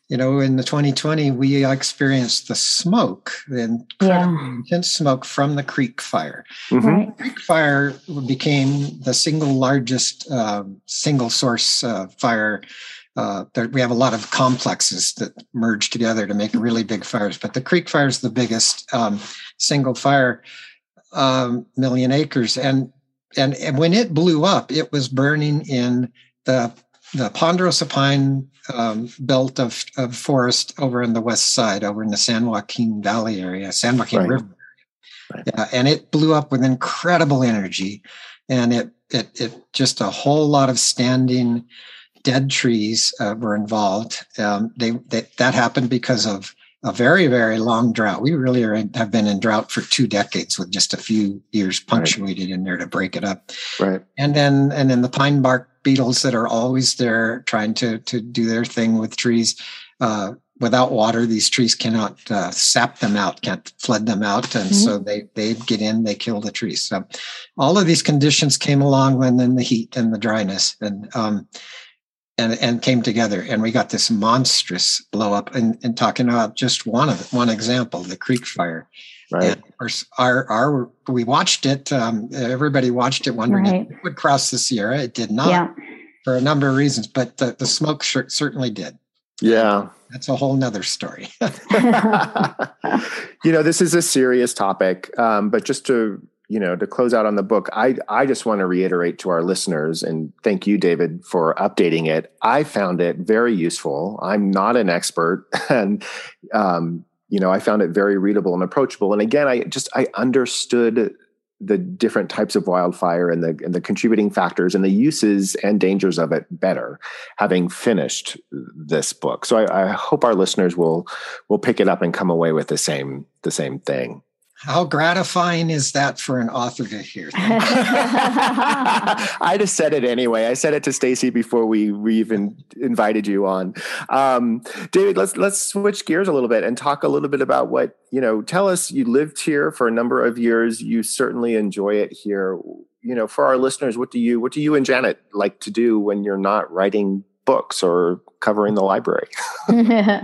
you know, in the 2020 we experienced the smoke, the incredible yeah. intense smoke from the creek fire. Mm-hmm. Right. Creek fire became the single largest um, single source uh, fire. Uh, there, we have a lot of complexes that merge together to make really big fires, but the creek fire is the biggest um, single fire, um, million acres, and and, and when it blew up, it was burning in the the ponderosa pine um, belt of, of forest over in the west side, over in the San Joaquin Valley area, San Joaquin right. River. Right. Yeah, and it blew up with incredible energy, and it it it just a whole lot of standing dead trees uh, were involved. Um, they, they, that happened because of a very very long drought. We really are have been in drought for two decades with just a few years punctuated right. in there to break it up. Right. And then and then the pine bark beetles that are always there trying to to do their thing with trees. Uh, without water, these trees cannot uh, sap them out, can't flood them out, and mm-hmm. so they they get in, they kill the trees. So all of these conditions came along, and then the heat and the dryness, and um, and, and came together and we got this monstrous blow up and, and talking about just one of one example the creek fire. Right. And of course our our we watched it um, everybody watched it wondering right. if it would cross the sierra. It did not yeah. for a number of reasons but the, the smoke certainly did. Yeah. That's a whole nother story. *laughs* *laughs* You know this is a serious topic um, but just to you know to close out on the book i i just want to reiterate to our listeners and thank you david for updating it. I found it very useful. I'm not an expert *laughs* and um, you know i found it very readable and approachable. And again i just i understood the different types of wildfire and the and the contributing factors and the uses and dangers of it better having finished this book. So I, I hope our listeners will will pick it up and come away with the same the same thing how gratifying is that for an author to hear? *laughs* I just said it anyway. I said it to Stacy before we, we even invited you on. Um, David, let's let's switch gears a little bit and talk a little bit about what you know. Tell us you lived here for a number of years. You certainly enjoy it here. You know, for our listeners, what do you what do you and Janet like to do when you're not writing books or covering the library? *laughs*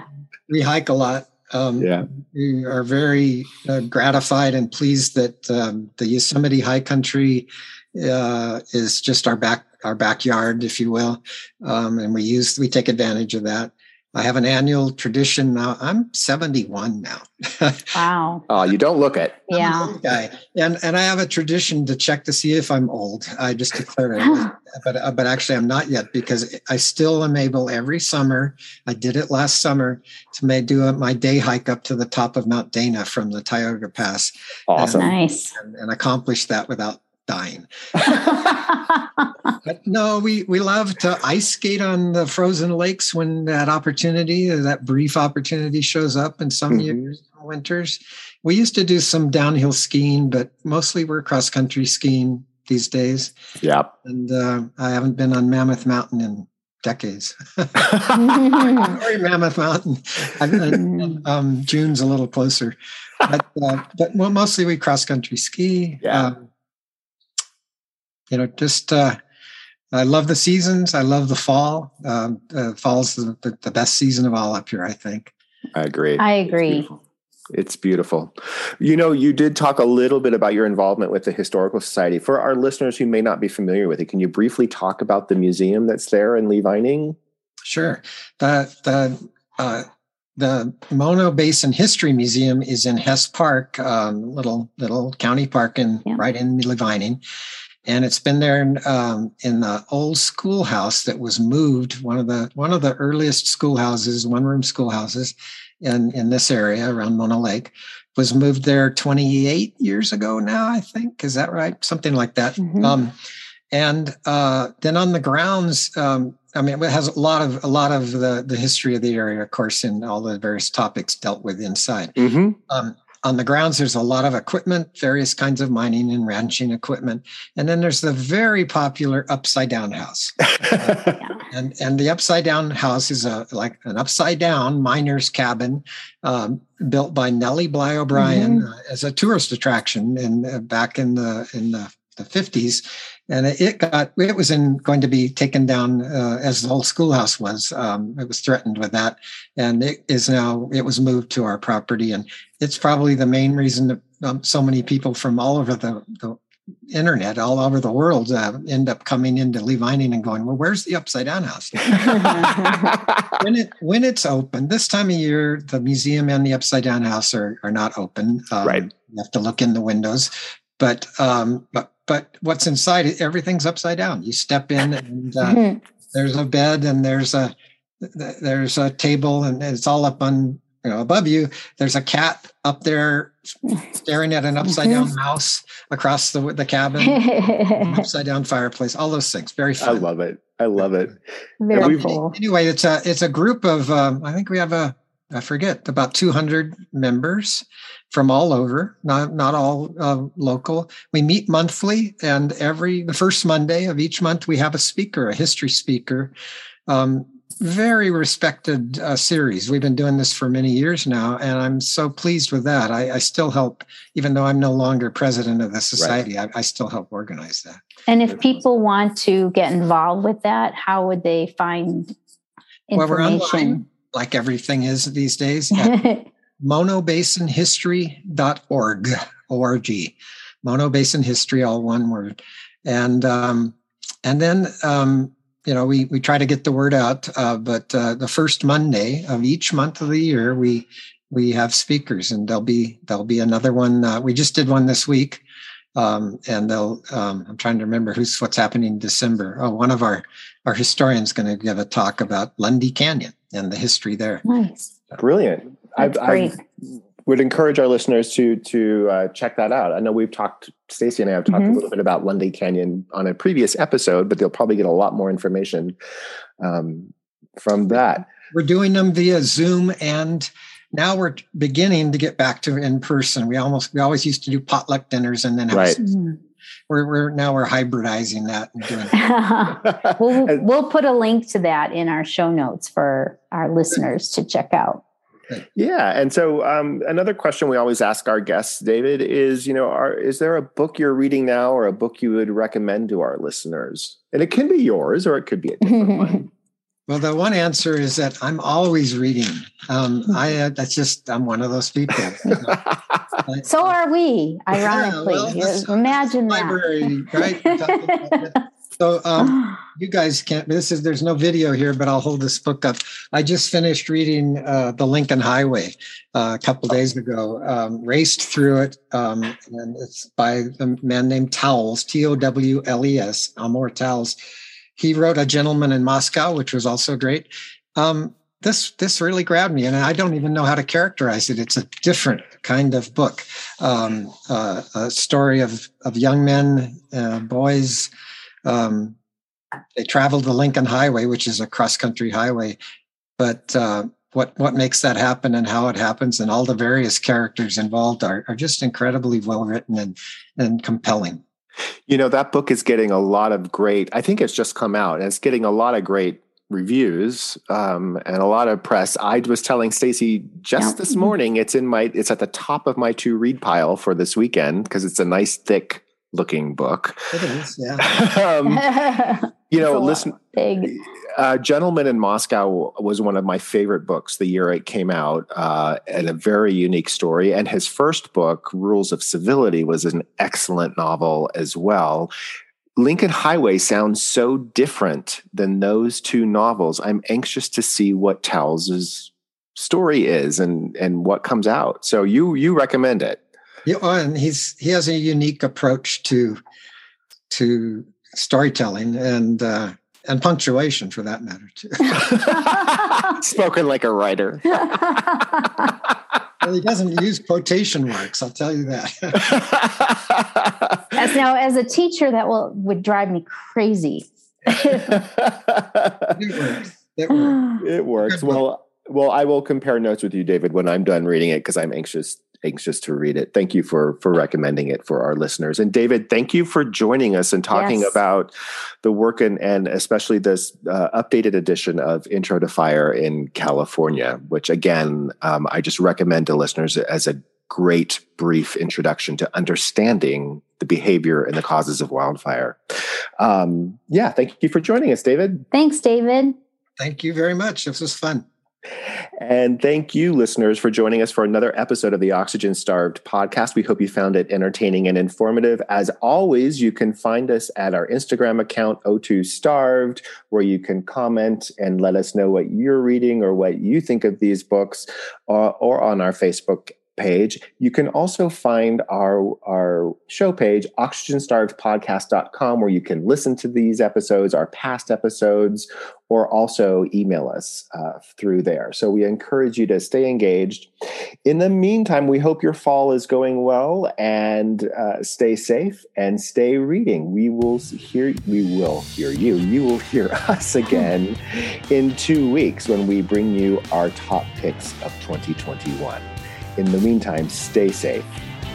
we hike a lot. Um, yeah. We are very uh, gratified and pleased that um, the Yosemite High Country uh, is just our back our backyard, if you will, um, and we use we take advantage of that. I have an annual tradition now. I'm 71 now. wow. *laughs* Oh, you don't look it. Yeah. Guy. And and I have a tradition to check to see if I'm old. I just declared it, *gasps* but uh, but actually I'm not yet because I still am able every summer. I did it last summer to may do a, my day hike up to the top of Mount Dana from the Tioga Pass. Awesome. And, nice. And, and accomplish that without dying. but no, we we love to ice skate on the frozen lakes when that opportunity, that brief opportunity, shows up. In some mm-hmm. years, winters, we used to do some downhill skiing, but mostly we're cross country skiing these days. Yeah, and uh, I haven't been on Mammoth Mountain in decades. *laughs* Sorry, *laughs* Mammoth Mountain. um, June's a little closer, but uh, but well, mostly we cross country ski. Yeah. Um, you know, just uh, I love the seasons. I love the fall. Um, uh, fall's the, the, the, best season of all up here. I think. I agree. I agree. It's beautiful. You know, you did talk a little bit about your involvement with the Historical Society. For our listeners who may not be familiar with it, can you briefly talk about the museum that's there in Lee Vining? Sure. The the uh, the Mono Basin History Museum is in Hess Park, um, little little county park in yeah. right in Lee Vining and it's been there in, um, in the old schoolhouse that was moved one of the one of the earliest schoolhouses one room schoolhouses in in this area around Mono Lake was moved there 28 years ago now I think is that right something like that mm-hmm. um, and uh, then on the grounds um, I mean it has a lot of a lot of the the history of the area of course and all the various topics dealt with inside mm-hmm. On the grounds there's a lot of equipment various kinds of mining and ranching equipment. And then there's the very popular upside down house. *laughs* Uh, and and the upside down house is a like an upside down miner's cabin um, built by Nellie Bly O'Bryan mm-hmm. uh, as a tourist attraction and uh, back in the in the, the 50s and it got it was in going to be taken down uh, as the old schoolhouse was um, it was threatened with that and it is now it was moved to our property and it's probably the main reason that um, so many people from all over the, the internet all over the world uh, end up coming into Lee Vining and going, well, where's the upside down house? *laughs* when it when it's open, this time of year, the museum and the upside down house are are not open. Um, right. You have to look in the windows. But um, but but what's inside? Everything's upside down. You step in and uh, mm-hmm. there's a bed and there's a there's a table and it's all up on you know above you. There's a cat up there staring at an upside down mm-hmm. mouse across the the cabin, *laughs* upside down fireplace. All those things. Very fun. I love it. I love it. Very cool. Anyway, it's a it's a group of um, I think we have a I forget about 200 members from all over, not not all uh, local. We meet monthly, and every the first Monday of each month we have a speaker, a history speaker. Um, very respected uh, series. We've been doing this for many years now, and I'm so pleased with that. I, I still help, even though I'm no longer president of the society. Right. I, I, still help organize that. And if people want to get involved with that, how would they find information? Well, we're online, like everything is these days. *laughs* monobasinhistory.org, O-R-G, Mono Basin History, all one word. And, um, and then, um, you know, we, we try to get the word out, uh, but uh, the first Monday of each month of the year, we, we have speakers and there'll be, there'll be another one. Uh, we just did one this week. Um, and they'll, um, I'm trying to remember who's, what's happening in December. Oh, one of our, our historians going to give a talk about Lundy Canyon and the history there. Nice. Brilliant. That's I, great. I would encourage our listeners to to uh, check that out. I know we've talked, Stacy and I have talked mm-hmm. a little bit about Lundy Canyon on a previous episode, but they'll probably get a lot more information um, from that. We're doing them via Zoom, and now we're beginning to get back to in person. We almost we always used to do potluck dinners and then right. We're, we're now we're hybridizing that and doing. *laughs* *laughs* we'll, we'll put a link to that in our show notes for our listeners to check out. Yeah, and so um, another question we always ask our guests, David, is you know, are, is there a book you're reading now, or a book you would recommend to our listeners? And it can be yours, or it could be a different *laughs* one. Well, the one answer is that I'm always reading. Um, I uh, that's just I'm one of those people. *laughs* so are we, ironically. Yeah, well, Imagine that. Library, right? *laughs* So um, *sighs* you guys can't. This is there's no video here, but I'll hold this book up. I just finished reading uh, the Lincoln Highway uh, a couple days ago. Um, raced through it, um, and it's by a man named Towles, T O W L E S, Amor Towles. He wrote A Gentleman in Moscow, which was also great. Um, this this really grabbed me, and I don't even know how to characterize it. It's a different kind of book. um, uh, a story of of young men, uh, boys. Um, they traveled the Lincoln Highway, which is a cross country highway, but uh, what what makes that happen and how it happens and all the various characters involved are, are just incredibly well written and and compelling. You know, that book is getting a lot of great, I think it's just come out and it's getting a lot of great reviews um, and a lot of press. I was telling Stacy just yeah. this morning, it's in my, it's at the top of my to read pile for this weekend because it's a nice thick looking book. It is, yeah. *laughs* um, *laughs* you know, listen, big. Uh, Gentleman in Moscow was one of my favorite books the year it came out, uh, and a very unique story. And his first book, Rules of Civility, was an excellent novel as well. Lincoln Highway sounds so different than those two novels. I'm anxious to see what Towles's story is and and what comes out. So you you recommend it? Yeah, oh, and he's he has a unique approach to to storytelling and uh, and punctuation for that matter too. *laughs* *laughs* Spoken like a writer. well, he doesn't use quotation marks. I'll tell you that. *laughs* as now, as a teacher, that will would drive me crazy. it works. It works. It works. Well, well, I will compare notes with you, David, when I'm done reading it because I'm anxious anxious to read it. Thank you for for recommending it for our listeners. And David, thank you for joining us and talking yes. about the work and and especially this uh, updated edition of Intro to Fire in California, which again um, I just recommend to listeners as a great brief introduction to understanding the behavior and the causes of wildfire. Um, yeah, thank you for joining us, David. Thanks, David. Thank you very much. This was fun. And thank you, listeners, for joining us for another episode of the Oxygen Starved podcast. We hope you found it entertaining and informative. As always, you can find us at our Instagram account, O2 Starved, where you can comment and let us know what you're reading or what you think of these books, uh, or on our Facebook page. You can also find our, our show page, oxygenstarvedpodcast.com, where you can listen to these episodes, our past episodes, or also email us uh, through there. So we encourage you to stay engaged. In the meantime, we hope your fall is going well and uh, stay safe and stay reading. We will hear we will hear you. You will hear *laughs* us again in two weeks when we bring you our top picks of 2021. In the meantime, stay safe.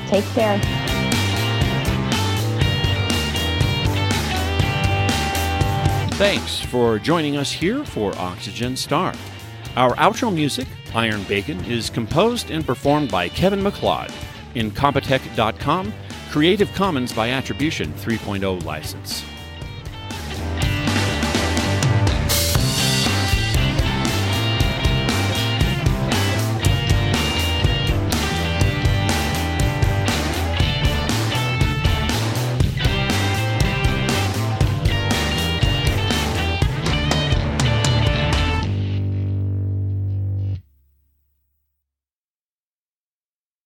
Take care. Thanks for joining us here for Oxygen Star. Our outro music, Iron Bacon, is composed and performed by Kevin MacLeod in Incompetech.com, Creative Commons by Attribution 3.0 license.